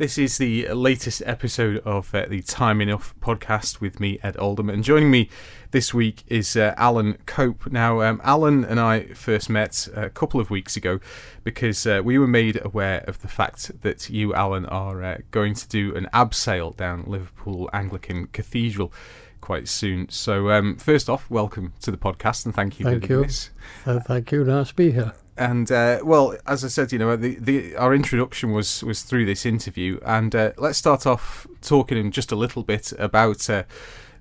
This is the latest episode of uh, the Time Enough podcast with me, Ed Oldham. And joining me this week is uh, Alan Cope. Now, um, Alan and I first met a couple of weeks ago because uh, we were made aware of the fact that you, Alan, are uh, going to do an abseil down Liverpool Anglican Cathedral quite soon. So, um, first off, welcome to the podcast and thank you thank for you. this. Uh, thank you. Nice to be here. And uh, well, as I said, you know, the, the our introduction was was through this interview, and uh, let's start off talking in just a little bit about uh,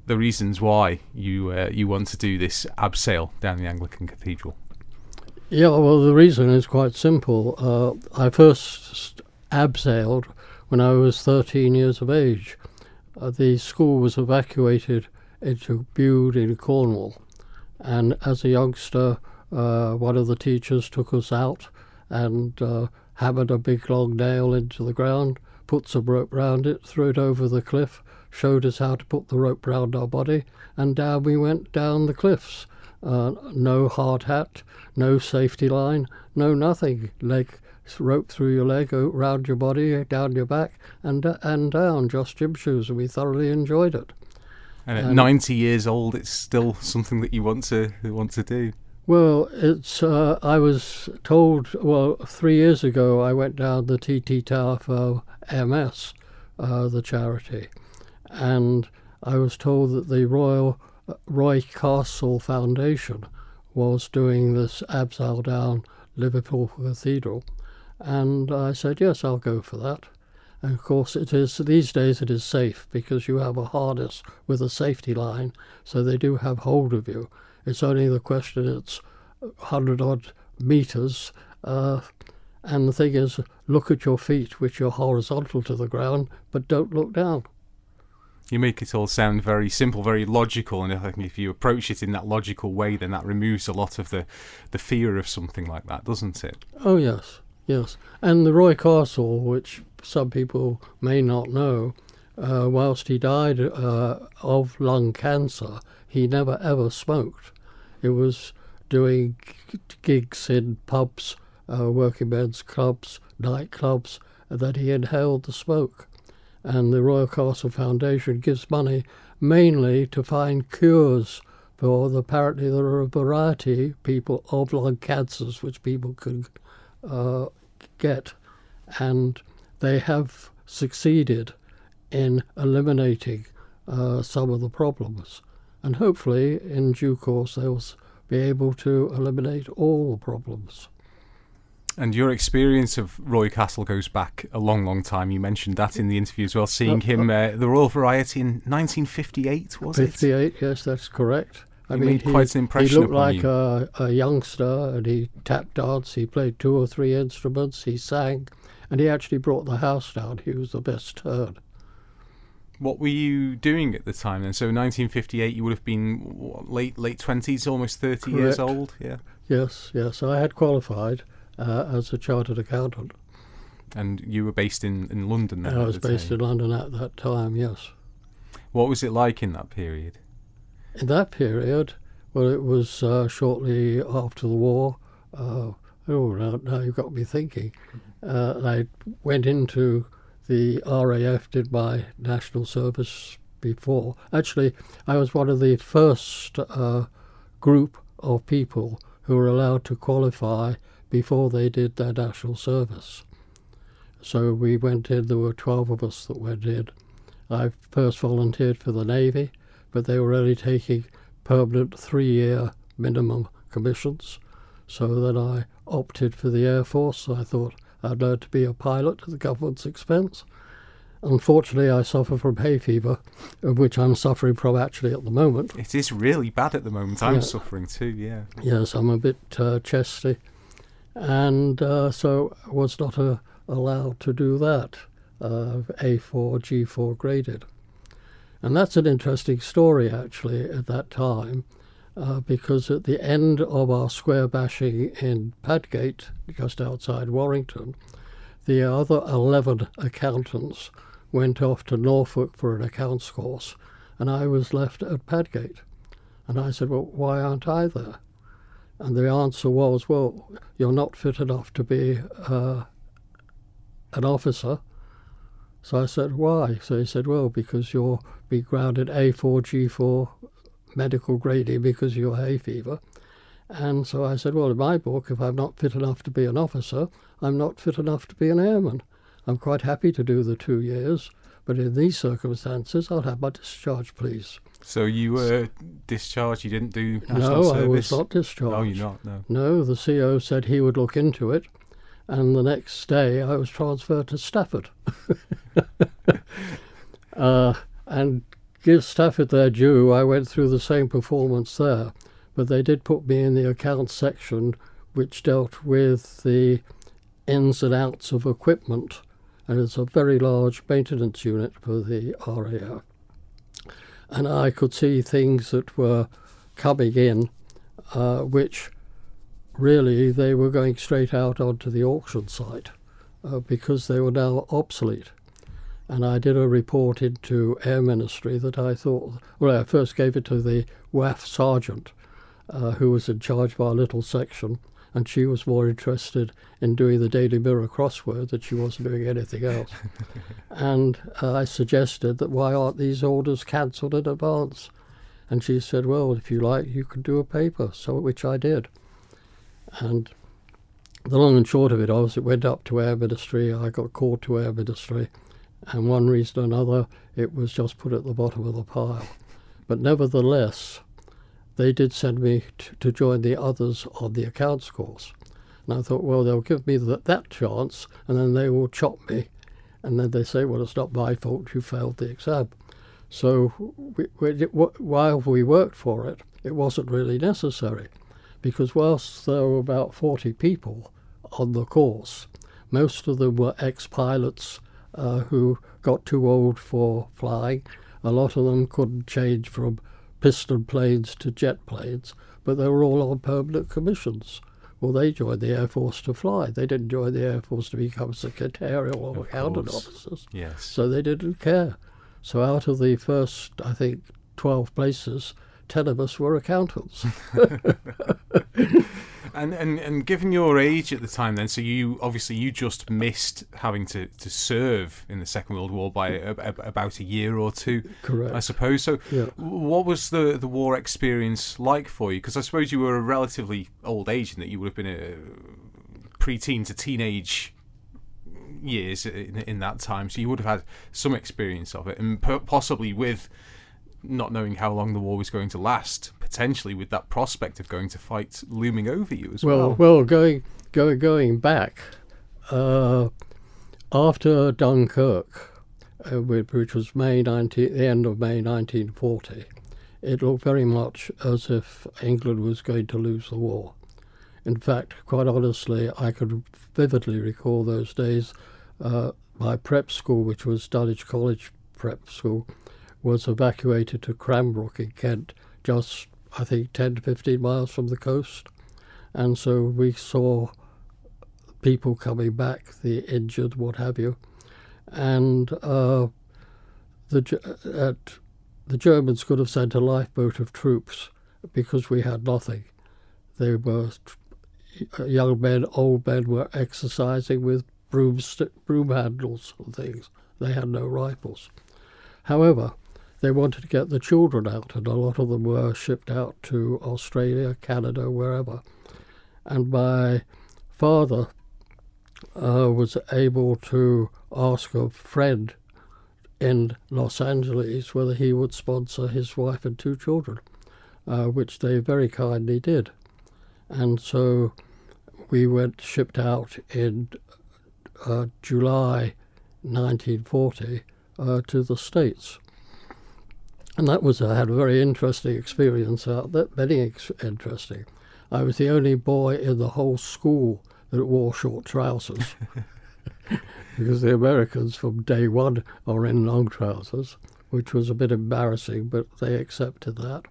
the reasons why you uh, you want to do this abseil down the Anglican Cathedral. Yeah, well, the reason is quite simple. Uh, I first abseiled when I was 13 years of age. Uh, the school was evacuated into Bude in Cornwall, and as a youngster, uh, one of the teachers took us out and uh, hammered a big long nail into the ground, put some rope round it, threw it over the cliff, showed us how to put the rope round our body, and down we went down the cliffs. Uh, no hard hat, no safety line, no nothing. Leg rope through your leg, round your body, down your back, and uh, and down. Just gym shoes, and we thoroughly enjoyed it. And at um, 90 years old, it's still something that you want to want to do. Well, it's. Uh, I was told. Well, three years ago, I went down the TT Tower for MS, uh, the charity, and I was told that the Royal uh, Roy Castle Foundation was doing this abseil down Liverpool Cathedral, and I said yes, I'll go for that. And of course, it is these days it is safe because you have a harness with a safety line, so they do have hold of you it's only the question, it's 100 odd meters. Uh, and the thing is, look at your feet, which are horizontal to the ground, but don't look down. You make it all sound very simple, very logical, and I think if you approach it in that logical way, then that removes a lot of the, the fear of something like that, doesn't it? Oh, yes, yes. And the Roy Castle, which some people may not know, uh, whilst he died uh, of lung cancer, he never ever smoked. It was doing gigs in pubs, uh, working men's clubs, nightclubs, that he inhaled the smoke. And the Royal Castle Foundation gives money mainly to find cures for the, apparently there are a variety people of lung cancers which people can uh, get, and they have succeeded in eliminating uh, some of the problems and hopefully in due course they'll be able to eliminate all the problems. And your experience of Roy Castle goes back a long, long time. You mentioned that in the interview as well, seeing uh, him, uh, the Royal Variety in 1958, was 58, it? 58, yes, that's correct. I he mean, quite an impression. He looked like a, a, youngster, and he tap danced. He played two or three instruments. He sang, and he actually brought the house down. He was the best turn. What were you doing at the time then? So 1958, you would have been what, late late 20s, almost 30 Correct. years old. Yeah. Yes, yes. I had qualified uh, as a chartered accountant. And you were based in, in London then? I was based time. in London at that time, yes. What was it like in that period? In that period, well, it was uh, shortly after the war. Uh, oh, now, now, you've got me thinking. Uh, I went into the RAF did my national service before. Actually, I was one of the first uh, group of people who were allowed to qualify before they did their national service. So we went in, there were 12 of us that went in. I first volunteered for the Navy, but they were only taking permanent three year minimum commissions. So then I opted for the Air Force. I thought I'd learn to be a pilot at the government's expense. Unfortunately, I suffer from hay fever, of which I'm suffering from actually at the moment. It is really bad at the moment. I'm yeah. suffering too, yeah. Yes, I'm a bit uh, chesty. And uh, so I was not uh, allowed to do that, uh, A4, G4 graded. And that's an interesting story, actually, at that time. Uh, because at the end of our square bashing in Padgate, just outside Warrington, the other 11 accountants went off to Norfolk for an accounts course, and I was left at Padgate. And I said, Well, why aren't I there? And the answer was, Well, you're not fit enough to be uh, an officer, So I said, why? So he said, well, because you'll be grounded A4G4 medical grading because of your hay fever. And so I said, well, in my book, if I'm not fit enough to be an officer, I'm not fit enough to be an airman. I'm quite happy to do the two years, but in these circumstances, I'll have my discharge, please. So you were discharged. You didn't do national no, service. I was not discharged. Oh, you're not. No. No, the CO said he would look into it, and the next day I was transferred to Stafford. uh, and give Stafford their due, I went through the same performance there, but they did put me in the accounts section, which dealt with the ins and outs of equipment, and it's a very large maintenance unit for the RAF. And I could see things that were coming in, uh, which really they were going straight out onto the auction site uh, because they were now obsolete. And I did a report into Air Ministry that I thought, well, I first gave it to the WAF sergeant, uh, who was in charge of our little section, and she was more interested in doing the Daily Mirror crossword than she wasn't doing anything else. and uh, I suggested that why aren't these orders cancelled in advance? And she said, well, if you like, you could do a paper, so which I did. And the long and short of it was, it went up to Air Ministry. I got called to Air Ministry, and one reason or another, it was just put at the bottom of the pile. But nevertheless, they did send me t- to join the others on the accounts course. And I thought, well, they'll give me th- that chance, and then they will chop me. And then they say, well, it's not my fault you failed the exam. So we, we, while we worked for it, it wasn't really necessary because whilst there were about 40 people on the course, most of them were ex pilots uh, who got too old for flying. A lot of them couldn't change from piston planes to jet planes, but they were all on permanent commissions. Well, they joined the Air Force to fly. They didn't join the Air Force to become secretarial or accountant officers. Yes. So they didn't care. So out of the first, I think, 12 places, 10 of us were accountants. and, and and given your age at the time then so you obviously you just missed having to, to serve in the second world war by a, a, about a year or two Correct. i suppose so Yeah. what was the the war experience like for you because i suppose you were a relatively old age in that you would have been a preteen to teenage years in, in that time so you would have had some experience of it and possibly with not knowing how long the war was going to last, potentially with that prospect of going to fight looming over you as well, well. well, going going going back uh, after Dunkirk, uh, which was May 19, the end of May 1940, it looked very much as if England was going to lose the war. In fact, quite honestly, I could vividly recall those days. Uh, my prep school, which was Dulwich College Prep School, was evacuated to Cranbrook in Kent, just I think 10 to 15 miles from the coast. And so we saw people coming back, the injured, what have you. And uh, the, at, the Germans could have sent a lifeboat of troops because we had nothing. They were young men, old men were exercising with broomstick, broom handles and things. They had no rifles. However, they wanted to get the children out, and a lot of them were shipped out to Australia, Canada, wherever. And my father uh, was able to ask a friend in Los Angeles whether he would sponsor his wife and two children, uh, which they very kindly did. And so we went shipped out in uh, July 1940 uh, to the States. And that was, I had a very interesting experience out there, very ex- interesting. I was the only boy in the whole school that wore short trousers. because the Americans from day one are in long trousers, which was a bit embarrassing, but they accepted that.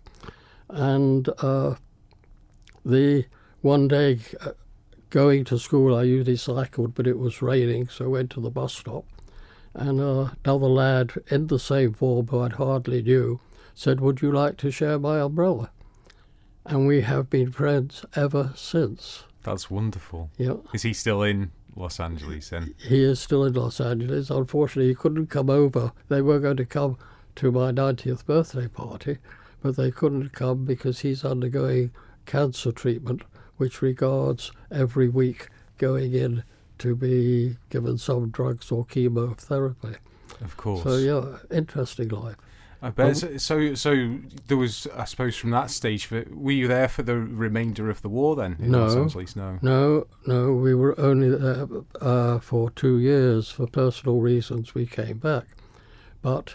And uh, the one day uh, going to school, I usually cycled, but it was raining, so I went to the bus stop. And uh, another lad in the same form who I hardly knew said, Would you like to share my umbrella? And we have been friends ever since. That's wonderful. Yeah. Is he still in Los Angeles then. He is still in Los Angeles. Unfortunately, he couldn't come over. They were going to come to my 90th birthday party, but they couldn't come because he's undergoing cancer treatment, which regards every week going in to be given some drugs or chemotherapy. Of course. So yeah, interesting life. I bet. so, so, so there was, I suppose, from that stage. Were you there for the remainder of the war then? In No. No. No, no, we were only there uh, for two years. For personal reasons, we came back. But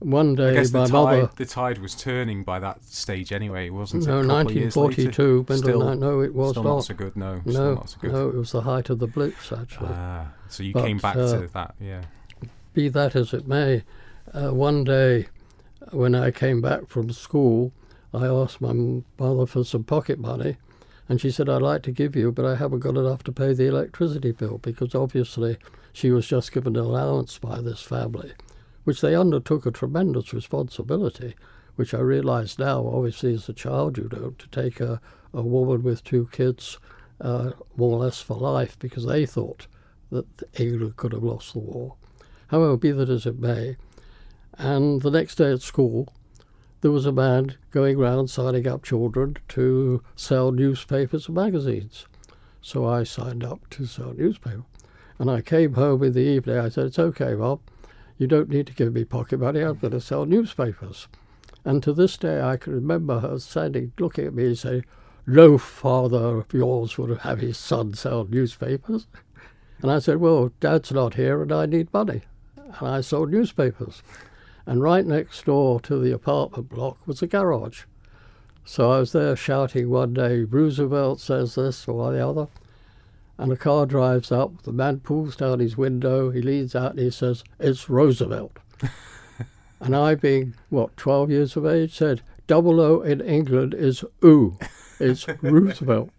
one I day, guess my the mother. tide, the tide was turning by that stage anyway, wasn't No, it? A couple of years later? 1942. but Still- no, no, it was Still not. not so good. No, no, so good. no, it was the height of the Blitz, actually. Ah, so you But, came back uh, to that, yeah. Be that as it may, uh, one day when I came back from school, I asked my mother for some pocket money, and she said, I'd like to give you, but I haven't got enough to pay the electricity bill, because obviously she was just given an allowance by this family, which they undertook a tremendous responsibility, which I realise now, obviously, as a child, you know, to take a, a woman with two kids uh, more or less for life, because they thought that England could have lost the war. However, be that as it may, and the next day at school, there was a man going round signing up children to sell newspapers and magazines. So I signed up to sell newspaper. And I came home in the evening. I said, It's okay, Mom. You don't need to give me pocket money. I'm going to sell newspapers. And to this day, I can remember her standing, looking at me and saying, No father of yours would have his son sell newspapers. And I said, Well, Dad's not here and I need money. And I sold newspapers. And right next door to the apartment block was a garage. So I was there shouting one day, Roosevelt says this or the other. And a car drives up, the man pulls down his window, he leans out and he says, It's Roosevelt. and I, being, what, 12 years of age, said, Double O in England is oo, it's Roosevelt.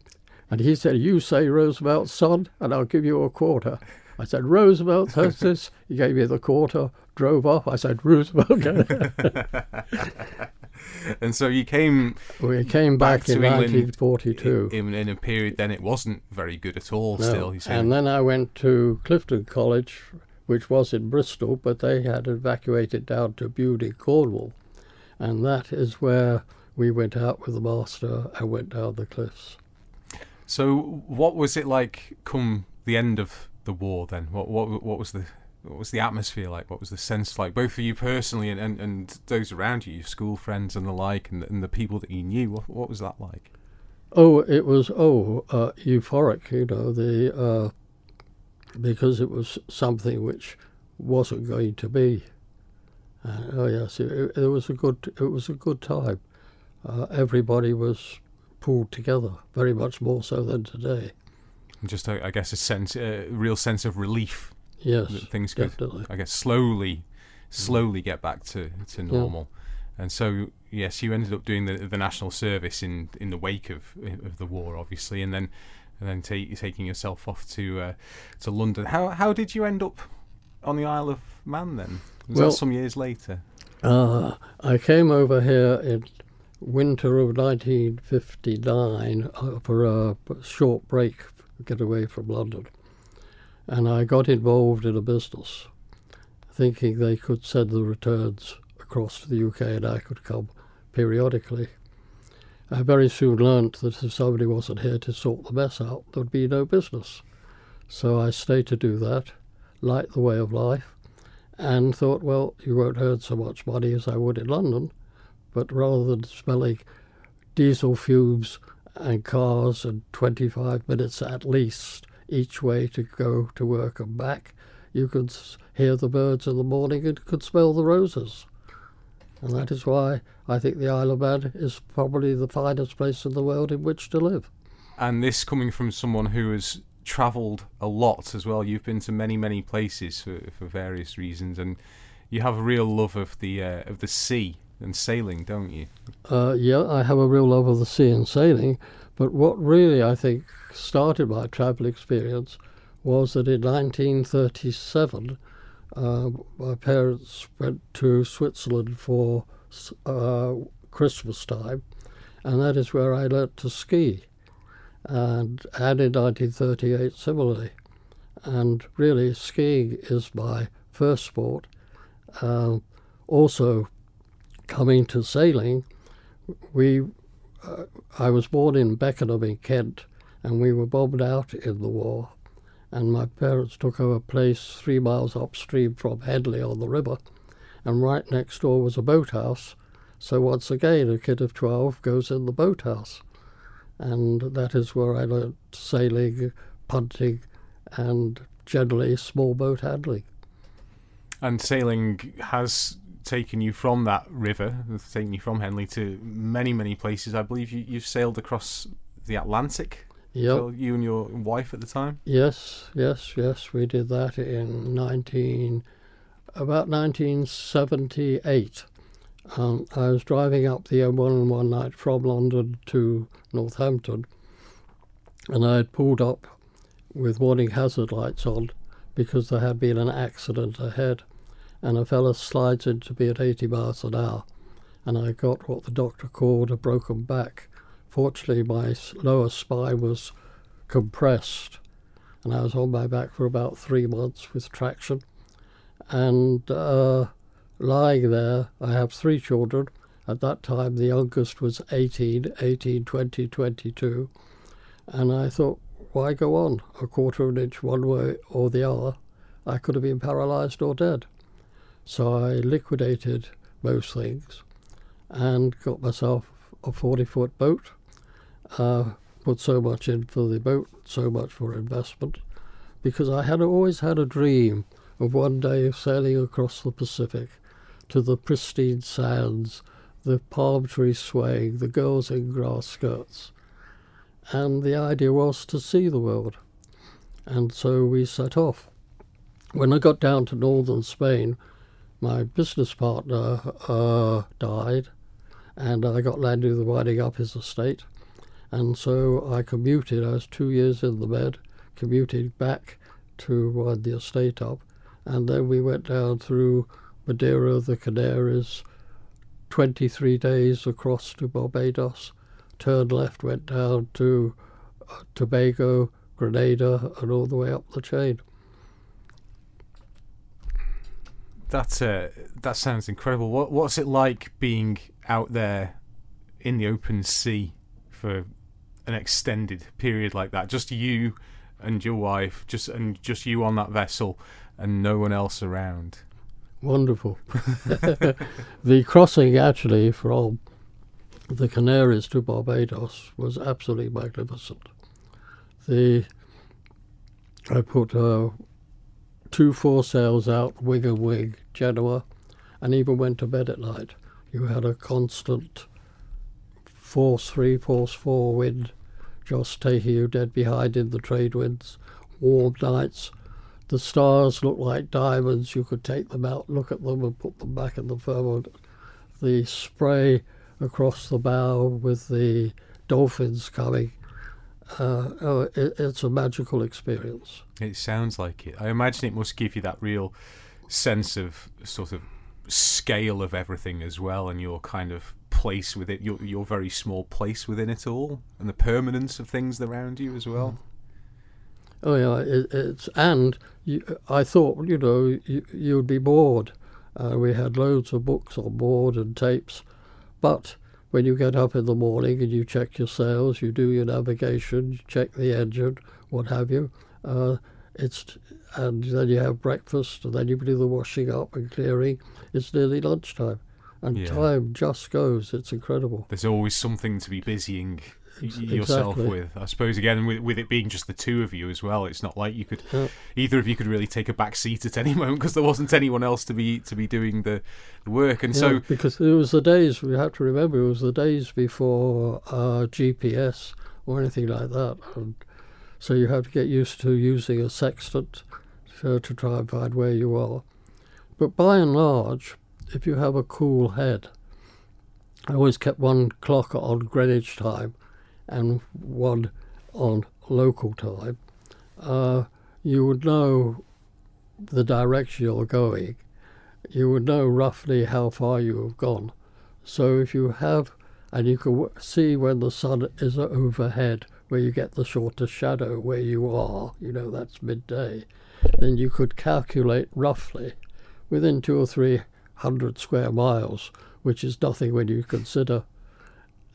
And he said, You say Roosevelt, son, and I'll give you a quarter. I said, Roosevelt this. He gave me the quarter, drove off. I said, Roosevelt. And so you came we came back, Back in to England 1942. in, in a period then it wasn't very good at all. No. Still. And then I went to Clifton College, which was in Bristol, but they had evacuated down to Bude in Cornwall. And that is where we went out with the master and went down the cliffs. So, what was it like come the end of the war? Then, what what what was the what was the atmosphere like? What was the sense like, both for you personally and, and, and those around you, your school friends and the like, and, and the people that you knew? What, what was that like? Oh, it was oh uh, euphoric, you know, the uh, because it was something which wasn't going to be. Uh, oh yes, it, it was a good it was a good time. Uh, everybody was pulled together, very much more so than today. And just, I I guess, a sense, a real sense of relief Yes, things could, definitely. I guess, slowly, slowly get back to, to normal. And so, yes, you ended up doing the, the national service in, in the wake of of the war, obviously, and then and then ta- taking yourself off to uh, to London. How how did you end up on the Isle of Man then? Was Well- that some years later? Uh, I came over here in winter of 1959 uh, for a short break, get away from London. And I got involved in a business, thinking they could send the returns across to the UK and I could come periodically. I very soon learnt that if somebody wasn't here to sort the mess out, there would be no business. So I stayed to do that, liked the way of life, and thought, well, you won't earn so much money as I would in London, but rather than smelling diesel fumes and cars and 25 minutes at least each way to go to work and back, you could hear the birds in the morning and could smell the roses. And that is why I think the Isle of Man is probably the finest place in the world in which to live. And this coming from someone who has travelled a lot as well. You've been to many, many places for, for various reasons, and you have a real love of the uh, of the sea and sailing, don't you? Uh, yeah, I have a real love of the sea and sailing, but what really I think started my travel experience was that in 1937, uh, my parents went to Switzerland for uh, Christmas time, and that is where I learnt to ski. And, and in 1938, similarly. And really, skiing is my first sport. Um, also, coming to sailing, we uh, I was born in Beckenham in Kent, and we were bombed out in the war. And my parents took over a place three miles upstream from Henley on the river, and right next door was a boathouse. So once again, a kid of 12 goes in the boathouse. And that is where I learnt sailing, punting, and generally small boat handling. And sailing has taken you from that river, taken you from Henley to many, many places. I believe you, you've sailed across the Atlantic. Yep. So you and your wife at the time. Yes, yes, yes. We did that in nineteen, about nineteen seventy-eight. Um, I was driving up the M1 one night from London to Northampton, and I had pulled up with warning hazard lights on because there had been an accident ahead and a fellow slides into me at 80 miles an hour, and I got what the doctor called a broken back. Fortunately, my lower spine was compressed, and I was on my back for about three months with traction. And uh, lying there, I have three children. At that time, the youngest was 18, 18, 20, 22. And I thought, why go on a quarter of an inch one way or the other? I could have been paralyzed or dead. So I liquidated most things and got myself a 40 foot boat. Uh, put so much in for the boat, so much for investment, because I had always had a dream of one day sailing across the Pacific to the pristine sands, the palm trees swaying, the girls in grass skirts. And the idea was to see the world. And so we set off. When I got down to northern Spain, my business partner uh, died, and I got landed with winding up his estate. And so I commuted. I was two years in the bed, commuted back to wind the estate up. And then we went down through Madeira, the Canaries, 23 days across to Barbados, turned left, went down to uh, Tobago, Grenada, and all the way up the chain. That uh, that sounds incredible. What what's it like being out there in the open sea for an extended period like that? Just you and your wife, just and just you on that vessel, and no one else around. Wonderful. the crossing actually from the Canaries to Barbados was absolutely magnificent. The I put uh, two foresails out, wig a wig, Genoa, and even went to bed at night. You had a constant force three, force four wind, just taking you dead behind in the trade winds, warm nights. The stars look like diamonds. You could take them out, look at them, and put them back in the firmament. The spray across the bow with the dolphins coming uh, oh, it, it's a magical experience. It sounds like it. I imagine it must give you that real sense of sort of scale of everything as well, and your kind of place with it, your your very small place within it all, and the permanence of things around you as well. Oh yeah, it, it's and you, I thought you know you, you'd be bored. Uh, we had loads of books on board and tapes, but when you get up in the morning and you check your sails, you do your navigation, you check the engine, what have you. Uh, it's and then you have breakfast, and then you do the washing up and clearing. It's nearly lunchtime, and yeah. time just goes. It's incredible. There's always something to be busying yourself exactly. with. I suppose again with with it being just the two of you as well, it's not like you could yeah. either of you could really take a back seat at any moment because there wasn't anyone else to be to be doing the, the work. And yeah, so because it was the days we have to remember it was the days before uh, GPS or anything like that, and so you have to get used to using a sextant to, to try and find where you are. But by and large, if you have a cool head, I always kept one clock on Greenwich time and one on local time, uh, you would know the direction you're going. You would know roughly how far you have gone. So if you have, and you can see when the sun is overhead where you get the shortest shadow where you are, you know, that's midday, then you could calculate roughly within two or three hundred square miles, which is nothing when you consider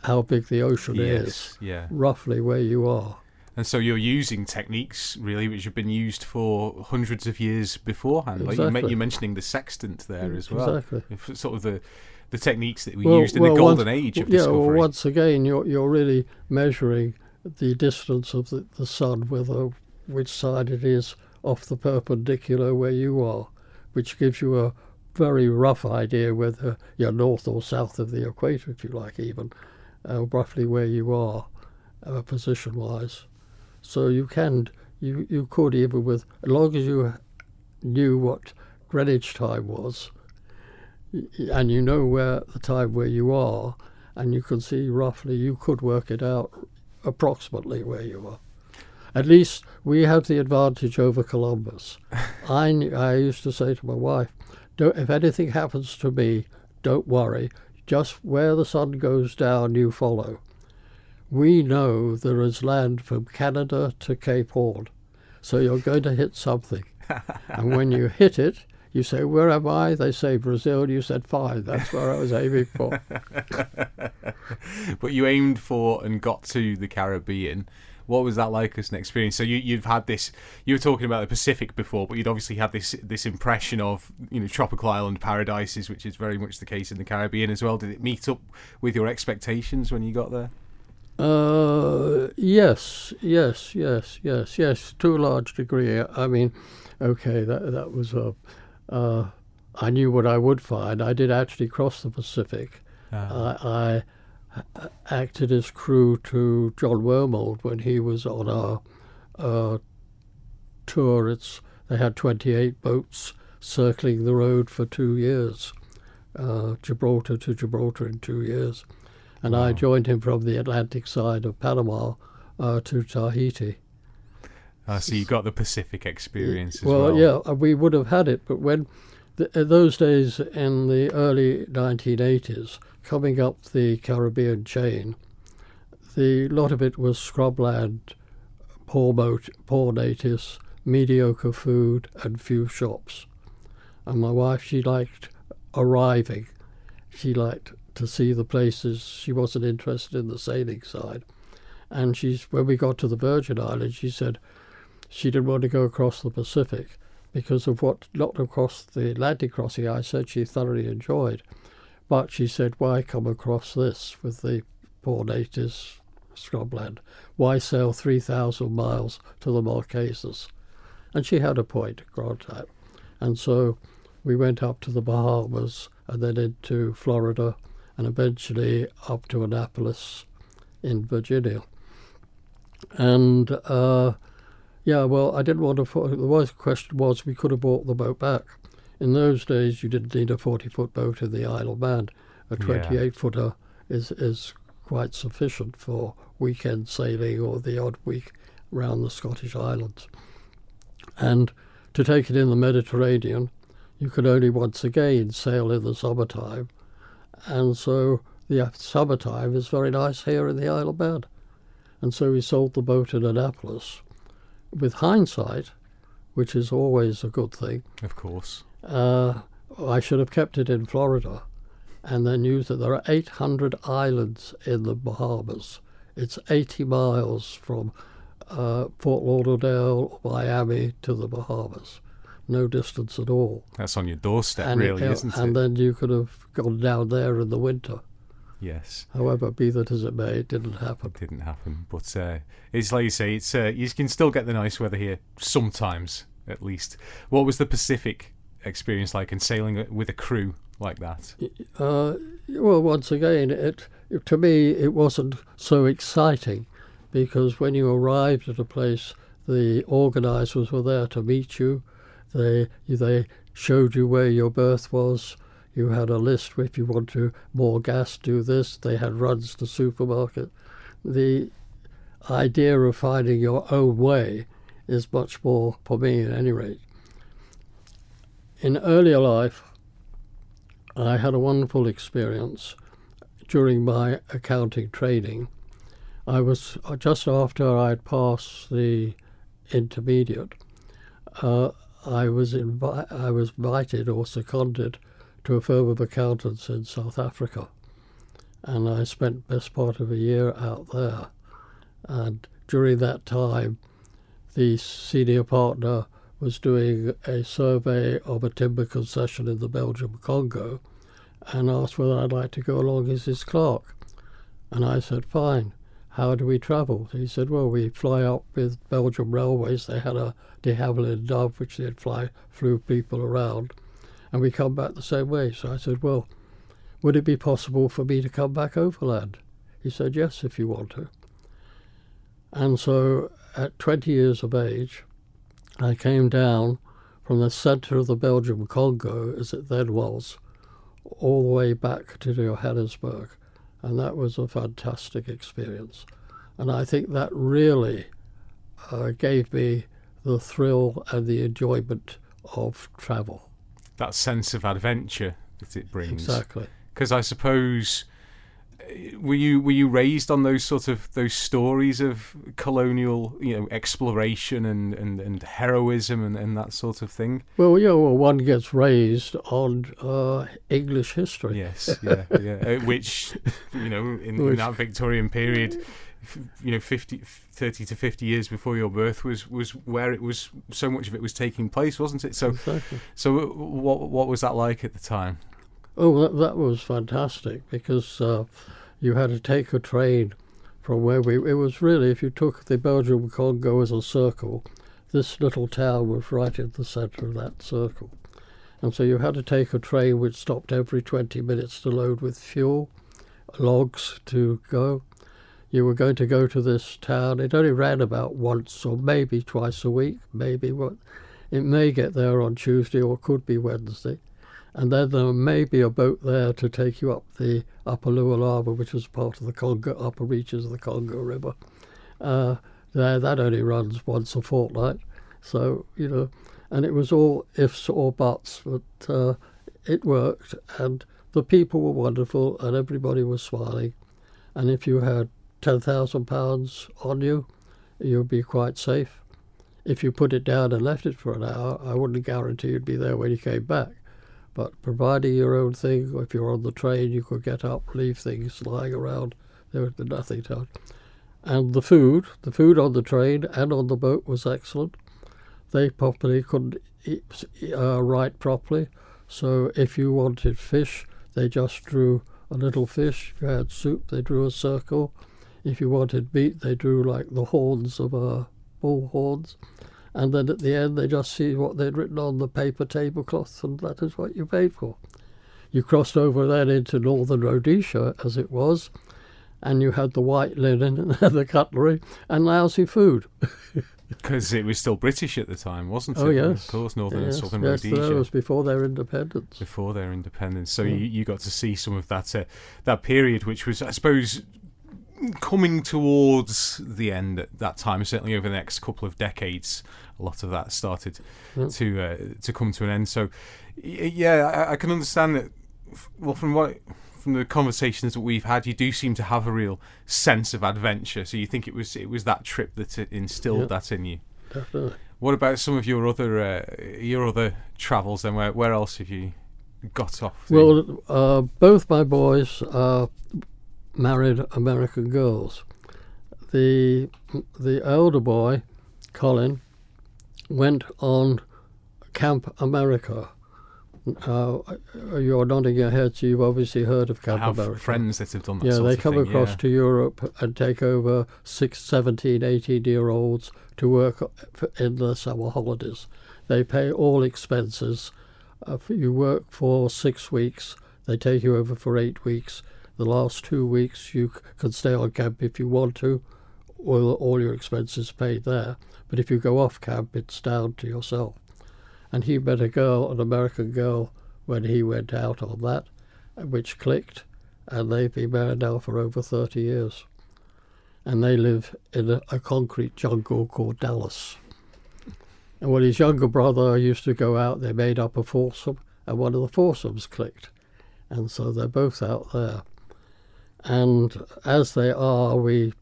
how big the ocean yes, is, yeah. roughly where you are. And so you're using techniques really which have been used for hundreds of years beforehand. Like you Exactly. you're mentioning the sextant there as well. Exactly. Sort of the the techniques that we Well- used in well, the golden once- age of yeah, discovery. well, once again, you're you're really measuring the distance of the, the sun, whether which side it is off the perpendicular where you are, which gives you a very rough idea whether you're north or south of the equator, if you like, even uh, roughly where you are, uh, position-wise. So you can you you could even with as long as you knew what Greenwich time was, and you know where the time where you are, and you can see roughly, you could work it out approximately where you are. At least we have the advantage over Columbus. I, I used to say to my wife, don't, if anything happens to me, don't worry. Just where the sun goes down, you follow. We know there is land from Canada to Cape Horn, so you're going to hit something. and when you hit it, you say, Where am I? They say Brazil. You said, Fine, that's where I was aiming for. but you aimed for and got to the Caribbean. What was that like as an experience? So you, you've had this. You were talking about the Pacific before, but you'd obviously had this this impression of you know tropical island paradises, which is very much the case in the Caribbean as well. Did it meet up with your expectations when you got there? Uh, yes, yes, yes, yes, yes, to a large degree. I mean, okay, that that was a. Uh, I knew what I would find. I did actually cross the Pacific. Ah. I, I acted as crew to John Wormold when he was on our uh, tour. It's they had 28 boats circling the road for two years, uh, Gibraltar to Gibraltar in two years, and I joined him from the Atlantic side of Panama uh, to Tahiti. Ah, so you got the Pacific experience as well. well, yeah, uh, we would have had it, but when th- uh, those days in the early 1980s, coming up the Caribbean chain, the lot of it was scrubland, poor boat, poor natives, mediocre food, and few shops. And my wife, she liked arriving. She liked to see the places. She wasn't interested in the sailing side. And she's when we got to the Virgin Islands, she said she didn't want to go across the Pacific because of what not across the Atlantic crossing I said she thoroughly enjoyed. But she said, why come across this with the poor natives scrubland? Why sail 3,000 miles to the Marquesas? And she had a point, grant. And so we went up to the Bahamas and then into Florida and eventually up to Annapolis in Virginia. And uh, yeah, well, I didn't want to. The was question was we could have bought the boat back. In those days, you didn't need a forty-foot boat in the Isle of Man. A Yeah. twenty-eight-footer is is quite sufficient for weekend sailing or the odd week round the Scottish Islands. And to take it in the Mediterranean, you could only once again sail in the summertime, and so the summertime is very nice here in the Isle of Man. And so we sold the boat in Annapolis. With hindsight, which is always a good thing, Of course. Uh, I should have kept it in Florida and then used it. There are 800 islands in the Bahamas. It's 80 miles from uh, Fort Lauderdale, Miami to the Bahamas. No distance at all. That's on your doorstep, and really, isn't and it? And then you could have gone down there in the winter. yes. However, be that as it may, it didn't happen. It didn't happen, but uh, it's like you say, it's uh, you can still get the nice weather here sometimes, at least. What was the Pacific experience like, and sailing with a crew like that? Uh, well, once again, it, to me it wasn't so exciting because when you arrived at a place, the organisers were there to meet you. They they showed you where your berth was. You had a list if you want to more gas, do this. They had runs to supermarket. The idea of finding your own way is much more for me, at any rate. In earlier life, I had a wonderful experience during my accounting training. I was uh, just after I'd passed the intermediate. Uh, I was invi- I was invited or seconded to a firm of accountants in South Africa, and I spent best part of a year out there. And during that time, the senior partner was doing a survey of a timber concession in the Belgium Congo, and asked whether I'd like to go along as his clerk. And I said, fine. How do we travel? He said, well, we fly up with Belgium Railways. They had a de Havilland Dove, which they'd fly, flew people around, and we come back the same way. So I said, well, would it be possible for me to come back overland? He said, yes, if you want to. And so at 20 years of age, I came down from the centre of the Belgium Congo, as it then was, all the way back to Johannesburg. And that was a fantastic experience. And I think that really uh, gave me the thrill and the enjoyment of travel. That sense of adventure that it brings. Exactly. Because I suppose were you were you raised on those sort of those stories of colonial you know exploration and, and, and heroism and, and that sort of thing? Well, yeah, well, one gets raised on uh, English history. Yes, yeah, yeah. Uh, which you know in, in, that Victorian period. You know, 50, 30 to fifty years before your birth was, was where it was. So much of it was taking place, wasn't it? So, exactly. so what what was that like at the time? Oh, that, that was fantastic because uh, you had to take a train from where we. It was really, if you took the Belgium Congo as a circle, this little town was right in the centre of that circle. And so you had to take a train which stopped every 20 minutes to load with fuel, logs to go. You were going to go to this town. It only ran about once or maybe twice a week, maybe what. It may get there on Tuesday or could be Wednesday and then there may be a boat there to take you up the upper Lualaba, which is part of the Congo, upper reaches of the Congo River. Uh, there, that only runs once a fortnight. So, you know, and it was all ifs or buts, but uh, it worked, and the people were wonderful, and everybody was smiling. And if you had £10,000 on you, you'd be quite safe. If you put it down and left it for an hour, I wouldn't guarantee you'd be there when you came back. But providing your own thing, if you're on the train, you could get up, leave things lying around. There would be nothing to And the food, the food on the train and on the boat was excellent. They properly couldn't eat, uh, write properly, so if you wanted fish, they just drew a little fish. If you had soup, they drew a circle. If you wanted meat, they drew like the horns of a bull horns and then at the end they just see what they'd written on the paper tablecloth, and that is what you paid for. You crossed over then into northern Rhodesia, as it was, and you had the white linen and the cutlery and lousy food. Because it was still British at the time, wasn't it? Oh yes, of course, northern yes, and southern yes, Rhodesia. That was before their independence. Before their independence, so Yeah. you, you got to see some of that uh, that period, which was, I suppose, coming towards the end at that time. Certainly over the next couple of decades, a lot of that started to uh, to come to an end. So, yeah, I, I can understand that. Well, from what from the conversations that we've had, you do seem to have a real sense of adventure. So you think it was it was that trip that instilled that in you. Definitely. What about some of your other uh, your other travels? Then where where else have you got off? Well, uh, both my boys uh, married American girls. The the elder boy, Colin, went on Camp America. Uh, you're nodding your head, so you've obviously heard of I Camp have America. friends that have done that. Yeah, they come thing, across yeah. to Europe and take over six, 17, 18 year olds to work in the summer holidays. They pay all expenses. Uh, if you work for six weeks, they take you over for eight weeks. The last two weeks, you c- can stay on camp if you want to, or all your expenses paid there. But if you go off cab, it's down to yourself. And he met a girl, an American girl, when he went out on that, which clicked and they've been married now for over 30 years. And they live in a, a concrete jungle called Dallas. And when his younger brother used to go out, they made up a foursome, and one of the foursomes clicked. And so they're both out there. And as they are, we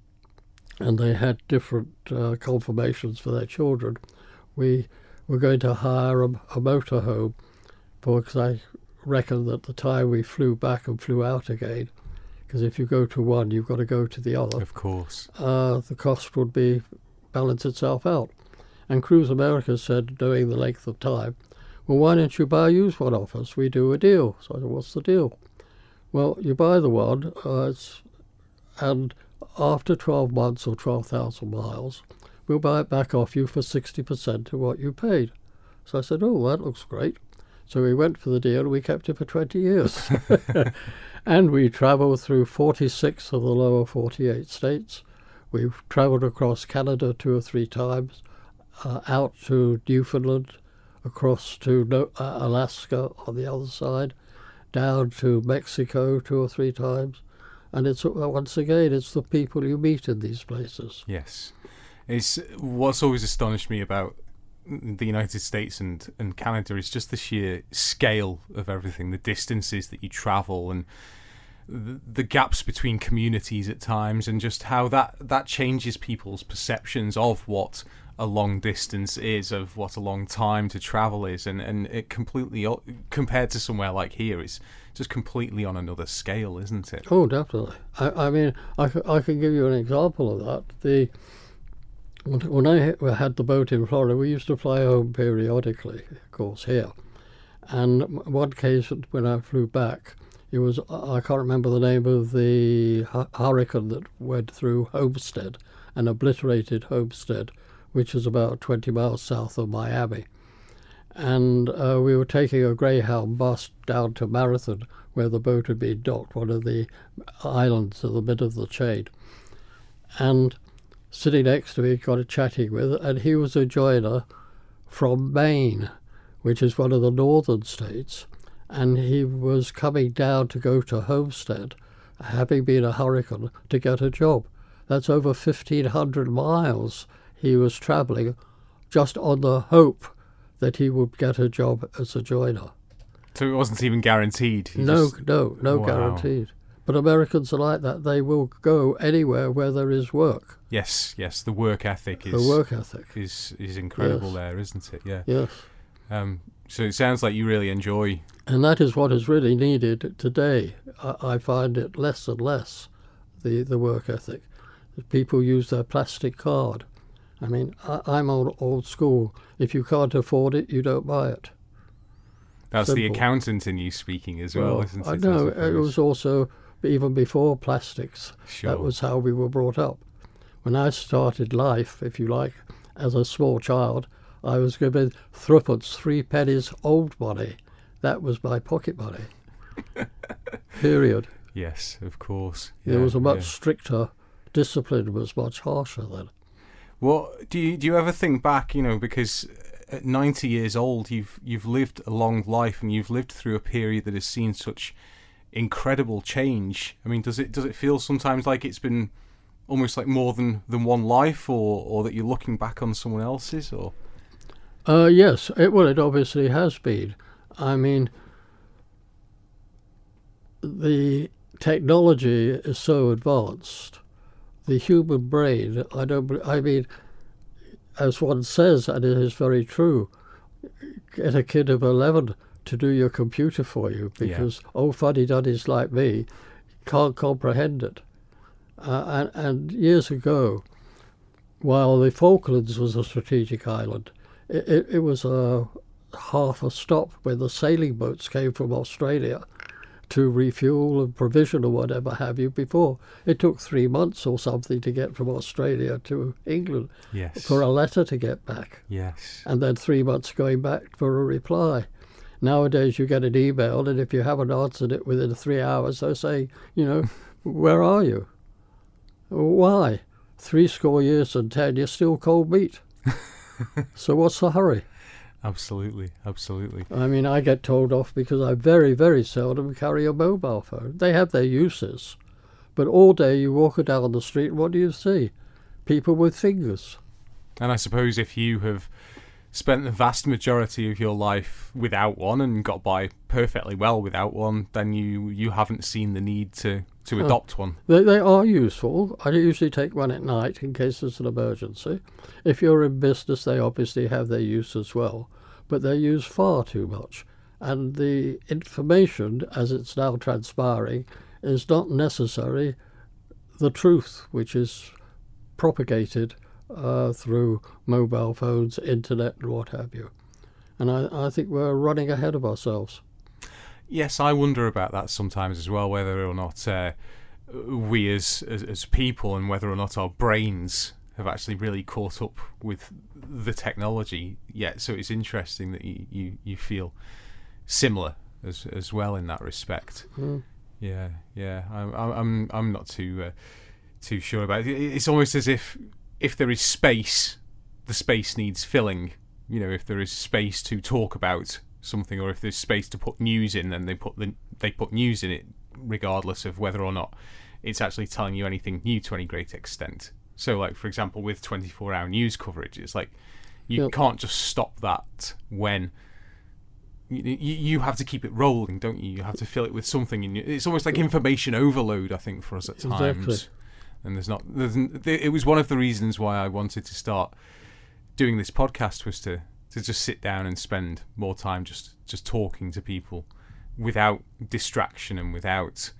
and they had different uh, confirmations for their children. We were going to hire a, a motorhome because I reckon that the time we flew back and flew out again, because if you go to one, you've got to go to the other. Of course. Uh, the cost would be balance itself out. And Cruise America said, knowing the length of time, well, why don't you buy a used one off us? We do a deal. So I said, what's the deal? Well, you buy the one, uh, and after 12 months or 12,000 miles, we'll buy it back off you for 60% of what you paid. So I said, oh, that looks great. So we went for the deal and we kept it for 20 years. and we travelled through 46 of the lower 48 states. We've travelled across Canada two or three times, uh, out to Newfoundland, across to no- uh, Alaska on the other side, down to Mexico two or three times. And it's uh, once again, it's the people you meet in these places. Yes, it's what's always astonished me about the United States and, and Canada is just the sheer scale of everything, the distances that you travel, and the, the gaps between communities at times, and just how that that changes people's perceptions of what a long distance is, of what a long time to travel is, and and it completely compared to somewhere like here, it's just completely on another scale, isn't it? Oh, definitely. I, I mean, I, I can give you an example of that. The when I had the boat in Florida, we used to fly home periodically, of course, here. And one case when I flew back, it was, I can't remember the name of the hurricane that went through Homestead and obliterated Homestead, which is about 20 miles south of Miami. And uh, we were taking a Greyhound bus down to Marathon, where the boat had been docked, one of the islands at the mid of the chain. And sitting next to me, got a chatting with, and he was a joiner from Maine, which is one of the northern states, and he was coming down to go to Homestead, having been a hurricane, to get a job. That's over 1,500 miles he was travelling just on the hope that he would get a job as a joiner. So it wasn't even guaranteed? No, just... no, no wow. guaranteed. But Americans are like that. They will go anywhere where there is work. Yes, yes. The work ethic is the work ethic is is incredible yes. there, isn't it? Yeah. Yes. Um, so it sounds like you really enjoy. And that is what is really needed today. I, I find it less and less, the, the work ethic. People use their plastic card. I mean, I, am old, old school. If you can't afford it, you don't buy it. That's Simple. the accountant in you speaking as well, well isn't it? I know. I it was also even before plastics. Sure. That was how we were brought up. When I started life, if you like, as a small child, I was given threepence, three pennies old money. That was my pocket money. Period. Yes, of course. Yeah, there was a much yeah. stricter discipline was much harsher then. Well, do you do you ever think back? You know, because at ninety years old, you've you've lived a long life and you've lived through a period that has seen such incredible change. I mean, does it does it feel sometimes like it's been almost like more than, than one life, or or that you're looking back on someone else's, or? Uh, yes, it, well, it obviously has been. I mean, the technology is so advanced. The human brain, I don't. I mean, as one says, and it is very true. Get a kid of eleven to do your computer for you because yeah. old fuddy duddies like me can't comprehend it. Uh, and, and, years ago, while the Falklands was a strategic island, it, it, it was a half a stop when the sailing boats came from Australia to refuel and provision or whatever have you before. It took three months or something to get from Australia to England yes. for a letter to get back. Yes. And then three months going back for a reply. Nowadays, you get an email, and if you haven't answered it within three hours, they say, you know, where are you? Why? Three score years and ten, you're still cold meat. so what's the hurry? Absolutely, absolutely. I mean, I get told off because I very, very seldom carry a mobile phone. They have their uses, but all day you walk down the street, what do you see? People with fingers. And I suppose if you have spent the vast majority of your life without one and got by perfectly well without one, then you you haven't seen the need to to adopt one. They, they are useful. I usually take one at night in case there's an emergency. If you're in business, they obviously have their use as well, but they're used far too much. And the information, as it's now transpiring, is not necessary the truth, which is propagated uh, through mobile phones, internet, and what have you. And I, I think we're running ahead of ourselves. Yes, I wonder about that sometimes as well, whether or not uh, we as, as, as people and whether or not our brains have actually really caught up with the technology yet. So it's interesting that you, you, you feel similar as as well in that respect. Mm. Yeah, yeah. I'm I'm I'm not too uh, too sure about it. It's almost as if if there is space, the space needs filling. You know, if there is space to talk about something, or if there's space to put news in, then they put the they put news in it, regardless of whether or not it's actually telling you anything new to any great extent. So, like for example, with 24-hour news coverage, it's like you Yep. can't just stop that when you, you have to keep it rolling, don't you? You have to fill it with something. And it's almost like information overload, I think, for us at times. Exactly. And there's not. There's, it was one of the reasons why I wanted to start doing this podcast was to to just sit down and spend more time just just talking to people without distraction and without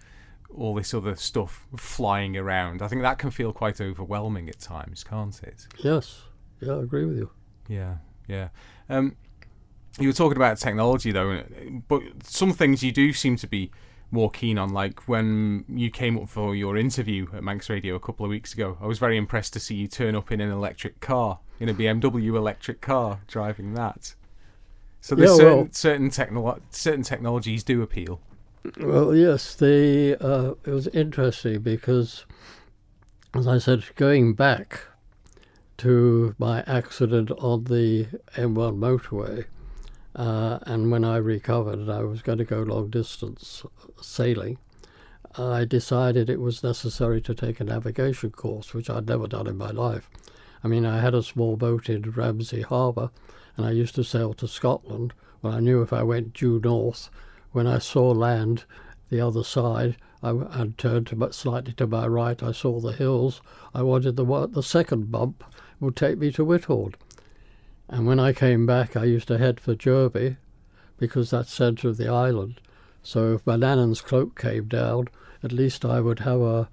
all this other stuff flying around. I think that can feel quite overwhelming at times, can't it? Yes, yeah, I agree with you. Yeah, yeah. Um, you were talking about technology though, but some things you do seem to be more keen on. Like when you came up for your interview at Manx Radio a couple of weeks ago, I was very impressed to see you turn up in an electric car, in a BMW electric car, driving that. So there's Yeah, certain well- certain, technolo- certain technologies do appeal. Well, yes, the uh, it was interesting because, as I said, going back to my accident on the M1 motorway, uh, and when I recovered I was going to go long distance sailing, I decided it was necessary to take a navigation course, which I'd never done in my life. I mean, I had a small boat in Ramsey Harbour, and I used to sail to Scotland. Well, I knew if I went due north, when I saw land the other side, I and turned to, slightly to my right, I saw the hills. I wanted the the second bump would take me to Whithorn. And when I came back, I used to head for Jurby because that's centre of the island. So if Manannan's cloak came down, at least I would have a,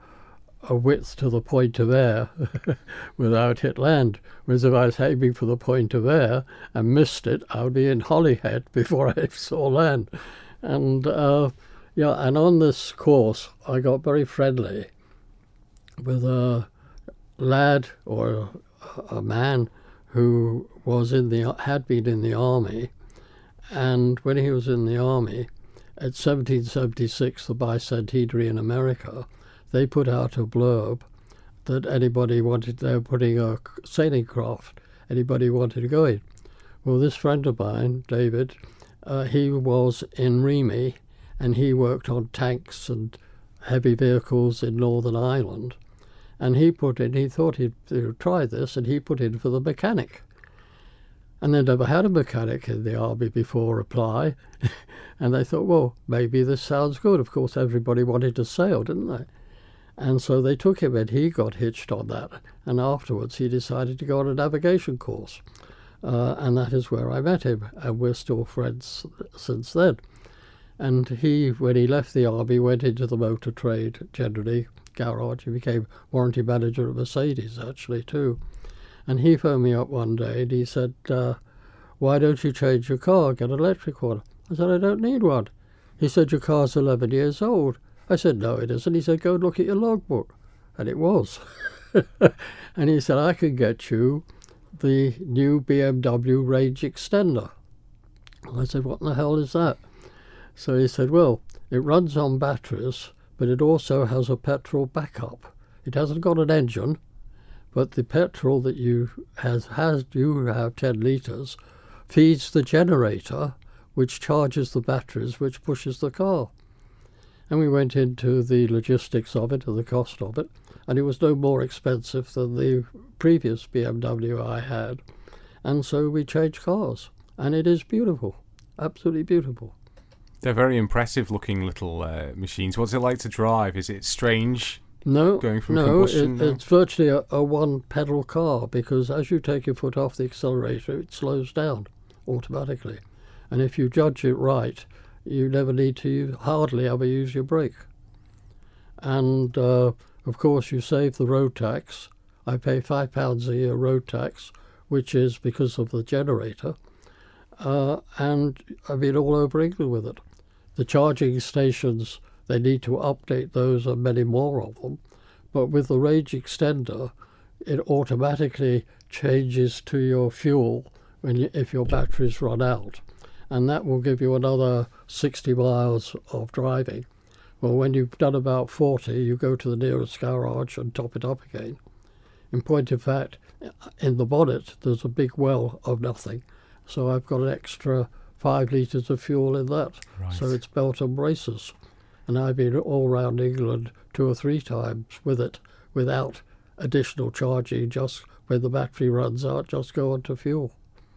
a width to the Point of Ayre without hit land. Whereas if I was aiming for the Point of Ayre and missed it, I would be in Holyhead before I saw land. And uh, yeah, and on this course, I got very friendly with a lad or a man who was in the had been in the army, and when he was in the army, at 1776, the bicentenary in America, they put out a blurb that anybody wanted. They were putting a sailing craft. Anybody wanted to go in. Well, this friend of mine, David, uh, he was in REME, and he worked on tanks and heavy vehicles in Northern Ireland. And he put in, he thought he'd try this, and he put in for the mechanic. And they'd never had a mechanic in the army before reply. and they thought, well, maybe this sounds good. Of course, everybody wanted to sail, didn't they? And so they took him, and he got hitched on that. And afterwards, he decided to go on a navigation course. Uh, and that is where I met him, and we're still friends since then. And he, when he left the army, went into the motor trade generally, garage. He became warranty manager at Mercedes, actually, too. And he phoned me up one day and he said, uh, Why don't you change your car, get an electric one? I said, I don't need one. He said, Your car's 11 years old. I said, No, it isn't. He said, Go and look at your logbook. And it was. and he said, I can get you the new BMW range extender. And I said, What in the hell is that? So he said, Well, it runs on batteries, but it also has a petrol backup. It hasn't got an engine, but the petrol that you has has you have 10 litres feeds the generator, which charges the batteries, which pushes the car. And we went into the logistics of it and the cost of it, and it was no more expensive than the previous BMW I had. And so we changed cars, and it is beautiful, absolutely beautiful. They're very impressive looking little uh, machines. What's it like to drive? Is it strange? No, Going from no, combustion it, it's virtually a, a one-pedal car because as you take your foot off the accelerator, it slows down automatically, and if you judge it right, you never need to use, hardly ever use your brake. And uh, of course, you save the road tax. I pay five pounds a year road tax, which is because of the generator, uh, and I've been all over England with it. The charging stations they need to update those and many more of them. But with the range extender, it automatically changes to your fuel when you, if your batteries run out, and that will give you another 60 miles of driving. Well, when you've done about 40, you go to the nearest garage and top it up again. In point of fact, in the bonnet, there's a big well of nothing, so I've got an extra five litres of fuel in that. So it's belt and braces. And I've been all round England two or three times with it without additional charging, just when the battery runs out, just go onto fuel.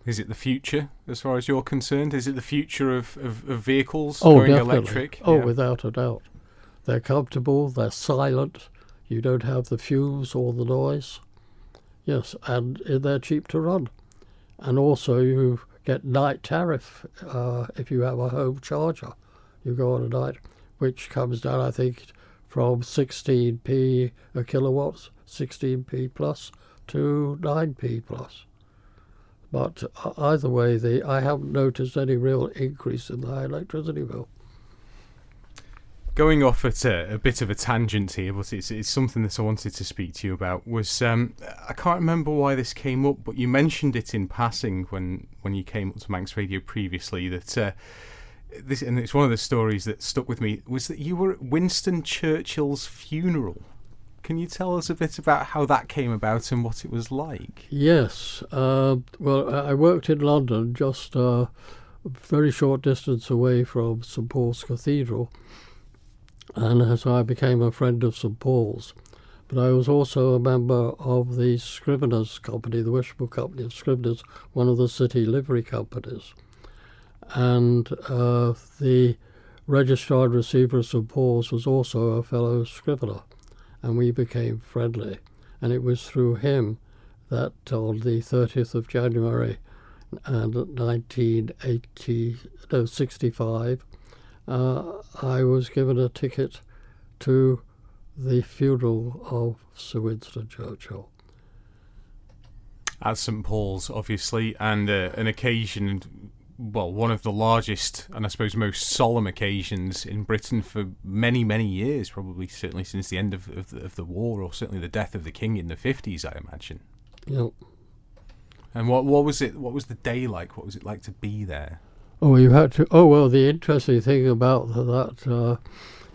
Is it the future, as far as you're concerned? Is it the future of, of, of vehicles Oh, going definitely. electric? Oh, Yeah. without a doubt. They're comfortable, they're silent, you don't have the fumes or the noise. Yes, and they're cheap to run. And also, you get night tariff uh, if you have a home charger. You go on a night, which comes down, I think, from 16p a kilowatt, 16p plus, to 9p plus. But uh, either way, the I haven't noticed any real increase in the electricity bill. Going off at a, a bit of a tangent here, but it's, it's something that I wanted to speak to you about. Was um, I can't remember why this came up, but you mentioned it in passing when when you came up to Manx Radio previously. That uh, this and it's one of the stories that stuck with me was that you were at Winston Churchill's funeral. Can you tell us a bit about how that came about and what it was like? Yes. Uh, well, I worked in London, just uh, a very short distance away from St Paul's Cathedral, and so I became a friend of St Paul's. But I was also a member of the Scriveners Company, the Worshipful Company of Scriveners, one of the city livery companies. And uh, the registrar and receiver of St Paul's was also a fellow scrivener, and we became friendly. And it was through him that on the 30th of January and 1980, no, 65, uh, I was given a ticket to the funeral of Sir Winston Churchill. at St Paul's, obviously, and uh, an occasion, well, one of the largest and I suppose most solemn occasions in Britain for many, many years, probably certainly since the end of, of, the, of the war, or certainly the death of the king in the fifties, I imagine. Know, And what what was it? What was the day like? What was it like to be there? Oh, you had to. Oh, well, the interesting thing about that, uh,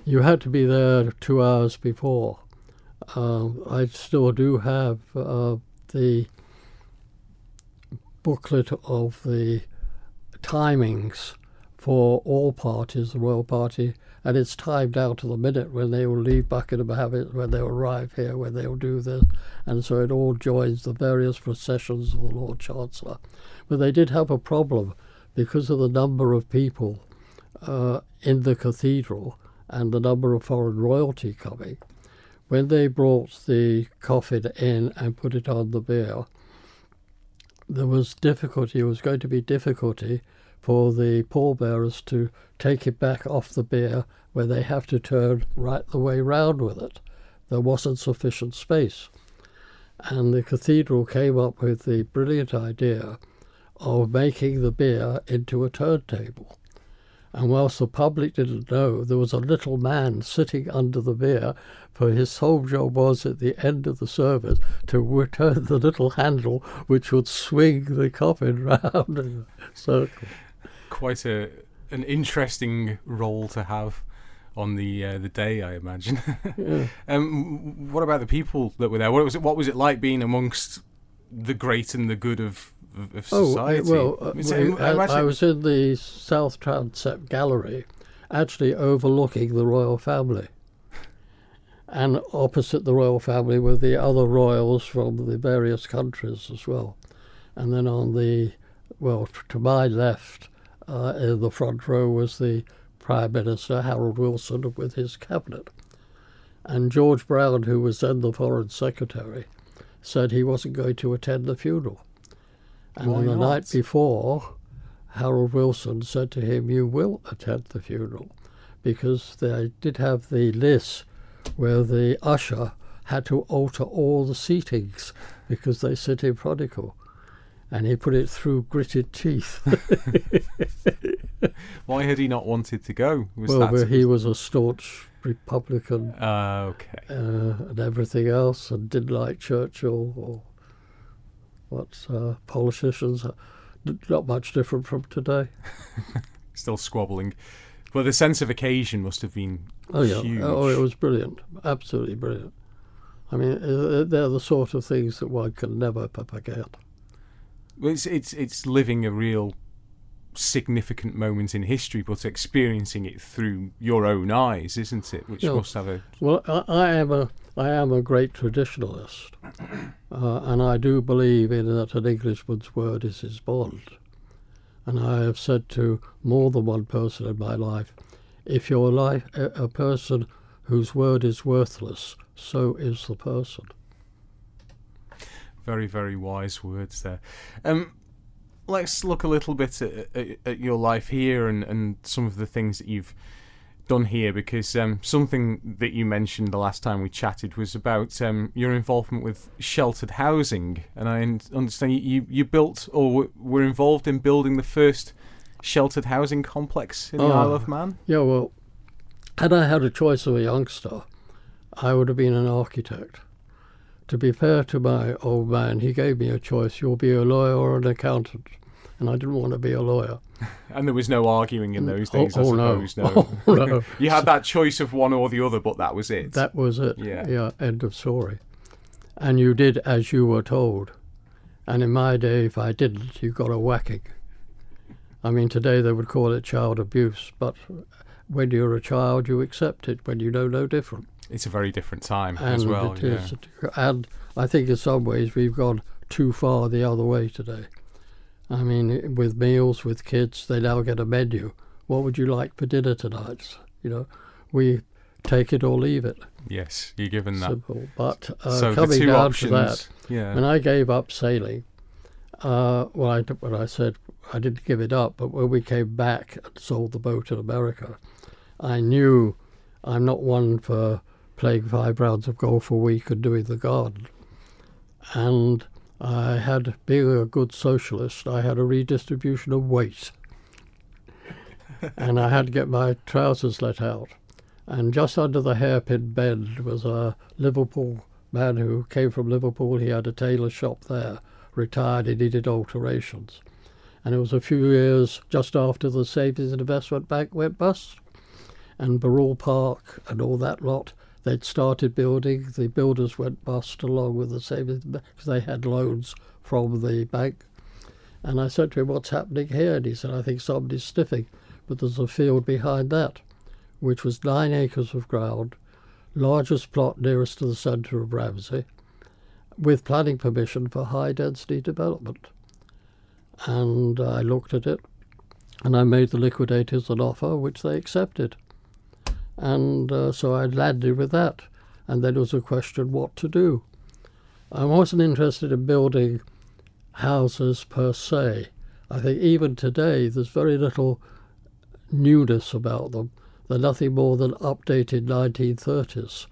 you had to be there two hours before. Um, I still do have uh, the booklet of the timings for all parties, the royal party, and it's timed out to the minute when they will leave Buckingham Habit, when they will arrive here, when they will do this, and so it all joins the various processions of the Lord Chancellor. But they did have a problem because of the number of people uh, in the cathedral and the number of foreign royalty coming. When they brought the coffin in and put it on the bier, there was difficulty, it was going to be difficulty for the pallbearers to take it back off the bier where they have to turn right the way round with it. There wasn't sufficient space. And the cathedral came up with the brilliant idea of making the bier into a turntable. And whilst the public didn't know, there was a little man sitting under the bier, for his sole job was at the end of the service to return the little handle which would swing the coffin round in a circle. Quite a an interesting role to have on the uh, the day, I imagine. Yeah. um, what about the people that were there? What was it? What was it like being amongst the great and the good of of, Oh, well, uh, Is we- I I, imagine- I was in the South Transept Gallery, actually overlooking the royal family. And opposite the royal family were the other royals from the various countries as well. And then on the, well, to my left, uh, in the front row was the Prime Minister Harold Wilson with his cabinet. And George Brown, who was then the Foreign Secretary, said he wasn't going to attend the funeral. And Why on the not? night before, Harold Wilson said to him, You will attend the funeral. Because they did have the list where the usher had to alter all the seatings because they said him prodigal. And he put it through gritted teeth. Why had he not wanted to go? Was well, he was a staunch Republican Ah, okay. uh, and everything else, and didn't like Churchill or what uh, politicians. uh, n- Not much different from today. Still squabbling. But the sense of occasion must have been Oh yeah, huge. oh it was brilliant, absolutely brilliant. I mean, uh, they're the sort of things that one can never forget. Well, It's, it's, it's living a real significant moment in history, but experiencing it through your own eyes, isn't it? Which Yeah. must have a. Well, I, I am a I am a great traditionalist, uh, and I do believe in that an Englishman's word is his bond. And I have said to more than one person in my life, if your life a, a person whose word is worthless, so is the person. Very, very wise words there. Um, let's look a little bit at, at, at your life here and, and some of the things that you've done here, because um, something that you mentioned the last time we chatted was about um, your involvement with sheltered housing, and I understand you, you, built or were involved in building the first sheltered housing complex in the Oh. Isle of Man. Yeah, well, had I had a choice of a youngster, I would have been an architect. To be fair to my old man, he gave me a choice you'll be a lawyer or an accountant. And I didn't want to be a lawyer. And there was no arguing in those Oh- days, I oh, no. suppose. Oh, no. you had that choice of one or the other, but that was it. That was it. Yeah. Yeah, end of story. And you did as you were told. And in my day, if I didn't, you got a whacking. I mean, today they would call it child abuse, but when you're a child, you accept it when you know no different. it's a very different time And as well. it yeah. is. And I think in some ways we've gone too far the other way today. I mean, with meals, with kids, they now get a menu. What would you like for dinner tonight? You know, we take it or leave it. Yes, you're given that. Simple. But uh, so coming down options. to that, yeah. when I gave up sailing, uh, well, I, when I said I didn't give it up, but when we came back and sold the boat in America, I knew I'm not one for playing five rounds of golf a week and doing the garden. And I had, being a good socialist, I had a redistribution of weight. and I had to get my trousers let out. And just under the hairpin bend was a Liverpool man who came from Liverpool. He had a tailor shop there, retired, he needed alterations. And it was a few years just after the Savings and Investment Bank went bust. And Barrule Park and all that lot, they'd started building. The builders went bust along with the Savings because they had loans from the bank. And I said to him, What's happening here? And he said, I think somebody's sniffing. But there's a field behind that, which was nine acres of ground, largest plot nearest to the centre of Ramsey, with planning permission for high density development. And I looked at it and I made the liquidators an offer which they accepted. And uh, so I landed with that. And then it was a question what to do. I wasn't interested in building houses per se. I think even today there's very little newness about them. They're nothing more than updated 1930s.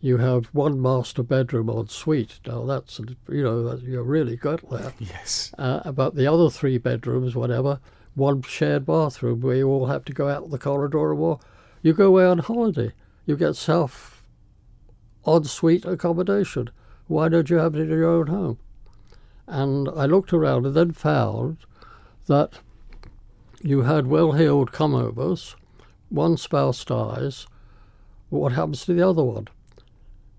You have one master bedroom en suite. Now that's you know that you're really good there. yes. Uh, but the other three bedrooms, whatever, one shared bathroom where you all have to go out the corridor or you go away on holiday. You get self odd ensuite accommodation. Why don't you have it in your own home? And I looked around and then found that you had well heeled come overs, one spouse dies, what happens to the other one?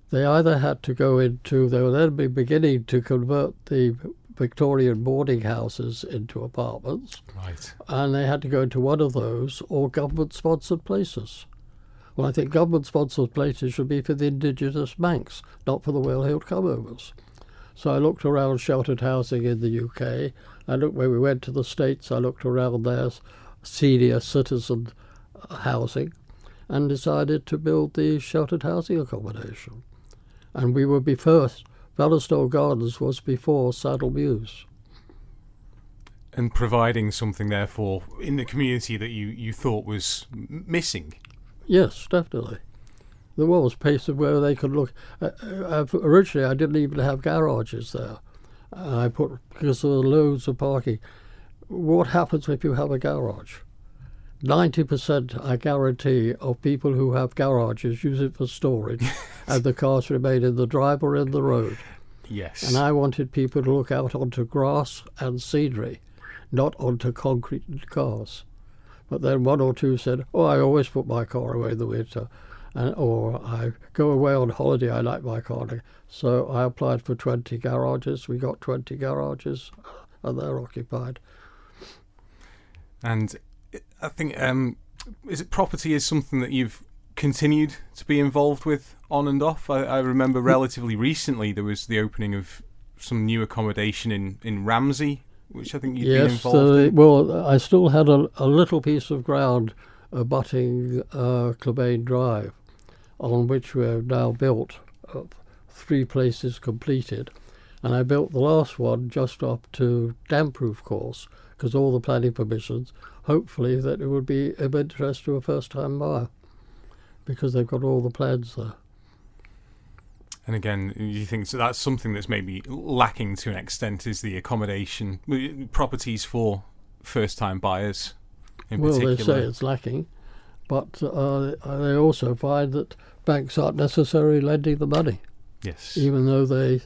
They either had to go into, they were then be beginning to convert the Victorian boarding houses into apartments, Right. and they had to go into one of those or government sponsored places. Well, I think government sponsored places should be for the indigenous Manx, not for the well heeled come overs. So I looked around sheltered housing in the UK. I looked when we went to the States, I looked around their senior citizen housing and decided to build the sheltered housing accommodation. And we were be first. Ballastowell Gardens was before Saddle Mews. And providing something, therefore, in the community that you, you thought was missing. Yes, definitely. There was places where they could look. Uh, uh, originally, I didn't even have garages there. I put because there were loads of parking. What happens if you have a garage? 90%, I guarantee, of people who have garages use it for storage, and the cars remain in the drive or in the road. Yes. And I wanted people to look out onto grass and scenery, not onto concrete and cars. But then one or two said, "Oh, I always put my car away in the winter," and, or I go away on holiday. I like my car. So I applied for 20 garages. We got 20 garages, uh, and they're occupied. And I think um, is it property is something that you've continued to be involved with on and off. I, I remember relatively recently there was the opening of some new accommodation in in Ramsey, which I think you've been Yes, involved uh, in. well, I still had a, a little piece of ground abutting uh, Clebain Drive, on which we have now built uh, three places completed. And I built the last one just up to damp-proof course, because all the planning permissions, hopefully that it would be of interest to a first-time buyer, because they've got all the plans there. And again, you think so that's something that's maybe lacking to an extent is the accommodation properties for first-time buyers. In well, particular. they say it's lacking, but uh, they also find that banks aren't necessarily lending the money. yes. even though they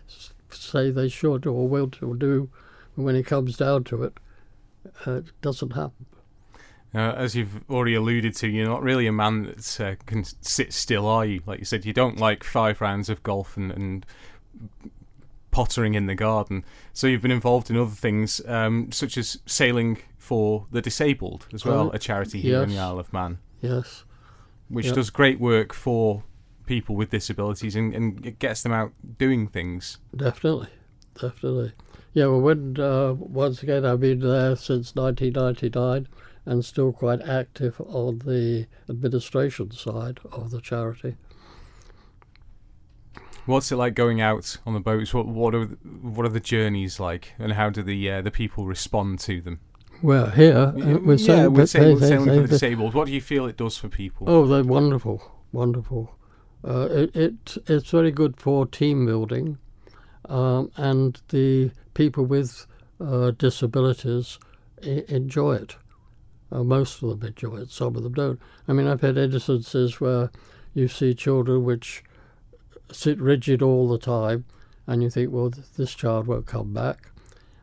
say they should or will to do, when it comes down to it, uh, it doesn't happen. Uh, as you've already alluded to, you're not really a man that uh, can sit still, are you? Like you said, you don't like five rounds of golf and, and pottering in the garden. So you've been involved in other things, um, such as sailing for the disabled as well, Oh, a charity here in the. Isle of Man, Yes, which Yep. does great work for people with disabilities and, and it gets them out doing things. definitely, definitely. Yeah, well, when uh, once again I've been there since 1999 and still quite active on the administration side of the charity. What's it like going out on the boats? What what are what are the journeys like, and how do the uh, the people respond to them? Well, here uh, we're yeah, we're saying, they- sailing they- for the disabled. What do you feel it does for people? Oh, they're wonderful, wonderful. Uh, it, it it's very good for team building, um, and the people with uh, disabilities I- enjoy it. Uh, most of them enjoy it. Some of them don't. I mean, I've had instances where you see children which sit rigid all the time, and you think, well, this child won't come back.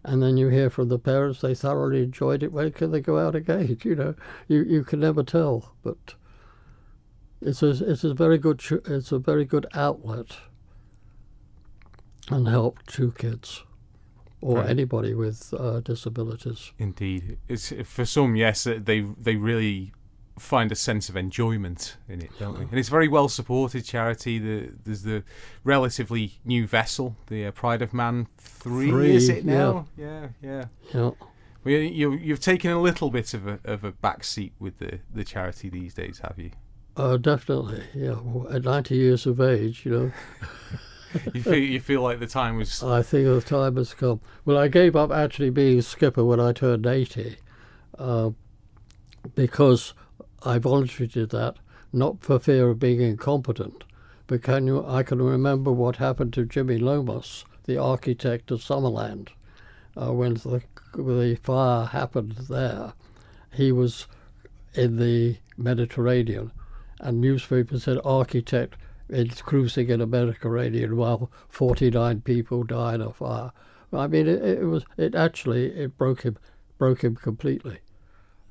And then you hear from the parents they thoroughly enjoyed it. When can they go out again? You know, you you can never tell, but it's a it's a very good it's a very good outlet and help to kids or Right. anybody with uh, disabilities. Indeed, it's for some. Yes, uh, they they really find a sense of enjoyment in it, don't they? And it's very well supported charity. The there's the relatively new vessel, the uh, Pride of Man three, Three, is it now? Yeah, yeah. You know, Well, you you've taken a little bit of a of a back seat with the the charity these days, have you? uh, definitely. Yeah, well, at ninety years of age, you know, You feel you feel like the time was I think the time has come. Well, I gave up actually being skipper when I turned eighty, uh, because I voluntarily did that, not for fear of being incompetent, but can you? I can remember what happened to Jimmy Lomas, the architect of Summerland, uh, when the the fire happened there. He was in the Mediterranean, and newspapers said architect is cruising in the Mediterranean while 49 people die in a fire. I mean, it, it was it actually it broke him broke him completely,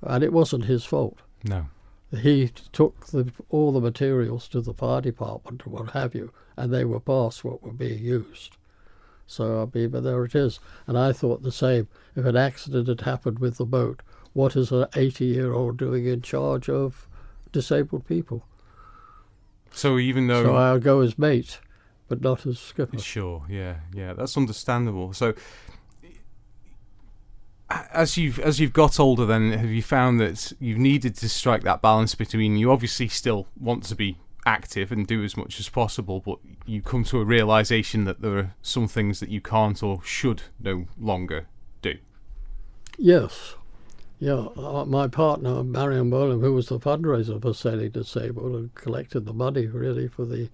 and it wasn't his fault. no. He took the, all the materials to the fire department or what have you, and they were past what were being used. So I mean, but there it is. And I thought the same. If an accident had happened with the boat, what is an 80-year-old doing in charge of disabled people? So even though So I'll go as mate, but not as skipper. Sure, yeah, yeah, that's understandable. So, as you've as you've got older, then have you found that you've needed to strike that balance between you obviously still want to be active and do as much as possible, but you come to a realization that there are some things that you can't or should no longer do. Yes. Yeah, uh, my partner, Marion Bolam, who was the fundraiser for Sailing Disabled and collected the money really for the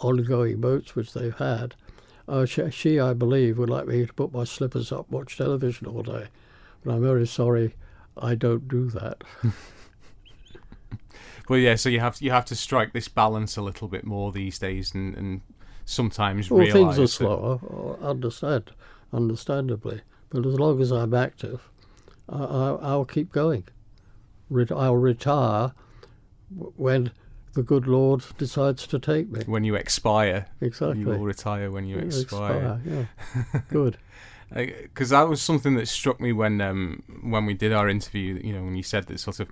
ongoing boats which they've had, uh, she, she, I believe, would like me to put my slippers up, watch television all day. But I'm very sorry, I don't do that. well, yeah, so you have you have to strike this balance a little bit more these days, and, and sometimes well, things are slower. Uh, understand, understandably, but as long as I'm active, I, I'll keep going. I'll retire when the good Lord decides to take me. When you expire, exactly, you will retire when you expire. expire yeah, good because that was something that struck me when um, when we did our interview. You know, when you said that sort of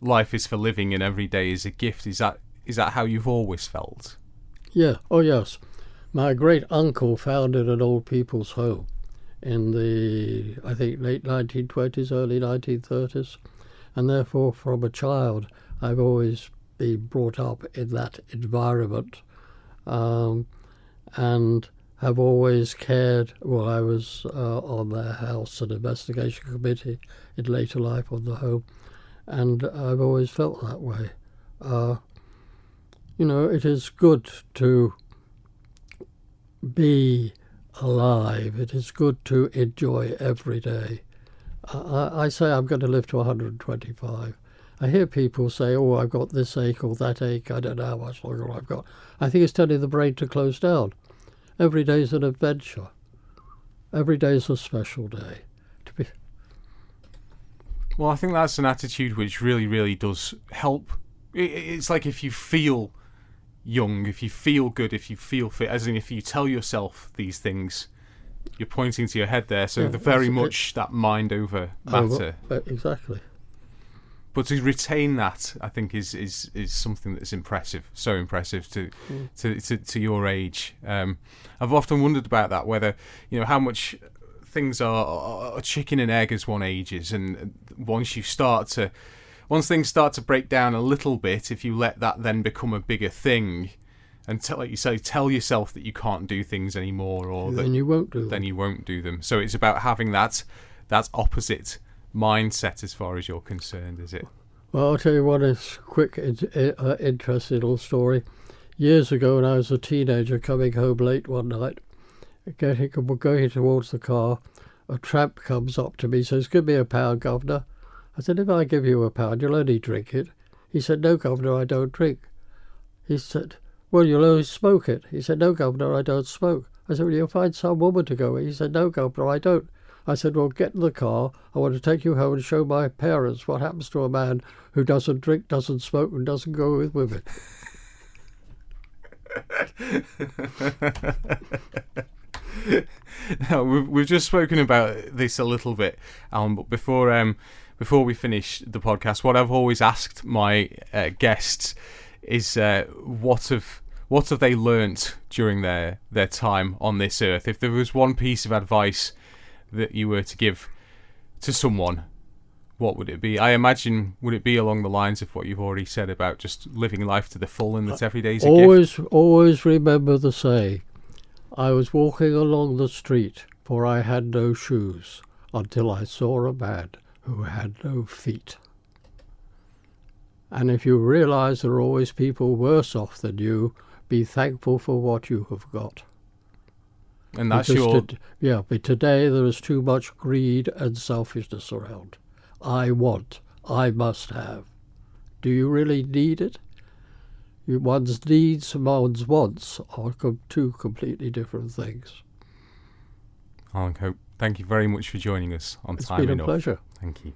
life is for living and every day is a gift. Is that is that how you've always felt? Yeah. Oh yes. My great uncle founded an old people's home in the I think late 1920s, early 1930s, and therefore from a child I've always been brought up in that environment, um, and have always cared. Well, I was uh, on their house and investigation committee in later life on the home, and I've always felt that way. Uh, you know, it is good to be alive. It is good to enjoy every day. I, I say I'm going to live to 125. I hear people say, "Oh, I've got this ache or that ache. I don't know how much longer I've got." I think it's telling the brain to close down. Every day is an adventure. Every day is a special day. Well, I think that's an attitude which really, really does help. It's like if you feel young, if you feel good, if you feel fit, as in if you tell yourself these things, you're pointing to your head there. So yeah, very much that mind over matter. Oh, exactly but to retain that, I think is is is something that's impressive. So impressive to mm. to, to, to your age. Um, I've often wondered about that, whether you know how much things are, are chicken and egg as one ages, and once you start to once things start to break down a little bit, if you let that then become a bigger thing, and tell, like you say, tell yourself that you can't do things anymore, or then you won't do them. Then you won't do them. So it's about having that that opposite mindset as far as you're concerned, is it? Well, I'll tell you one is quick, uh, interesting little story. Years ago, when I was a teenager, coming home late one night, getting going towards the car, a tramp comes up to me, says, "Give me a pound, governor." I said, "If I give you a pound, you'll only drink it." He said, "No, governor, I don't drink." He said, "Well, you'll only smoke it." He said, "No, governor, I don't smoke." I said, "Well, you'll find some woman to go with." He said, "No, governor, I don't." I said, Well, get in the car. I want to take you home and show my parents what happens to a man who doesn't drink, doesn't smoke, and doesn't go with women. now, we've, we've just spoken about this a little bit, Alan, but before, um, before we finish the podcast, what I've always asked my uh, guests is uh, what have what have they learnt during their, their time on this earth? If there was one piece of advice that you were to give to someone, what would it be? I imagine would it be along the lines of what you've already said about just living life to the full and that every day is a always, gift? Always remember the say. I was walking along the street, for I had no shoes, until I saw a man who had no feet. And if you realize there are always people worse off than you, be thankful for what you have got. And that's because your. To, yeah, but today there is too much greed and selfishness around. I want, I must have. Do you really need it? One's needs and one's wants are two completely different things. Alan Cope, thank you very much for joining us on it's Time been Enough. a pleasure. Thank you.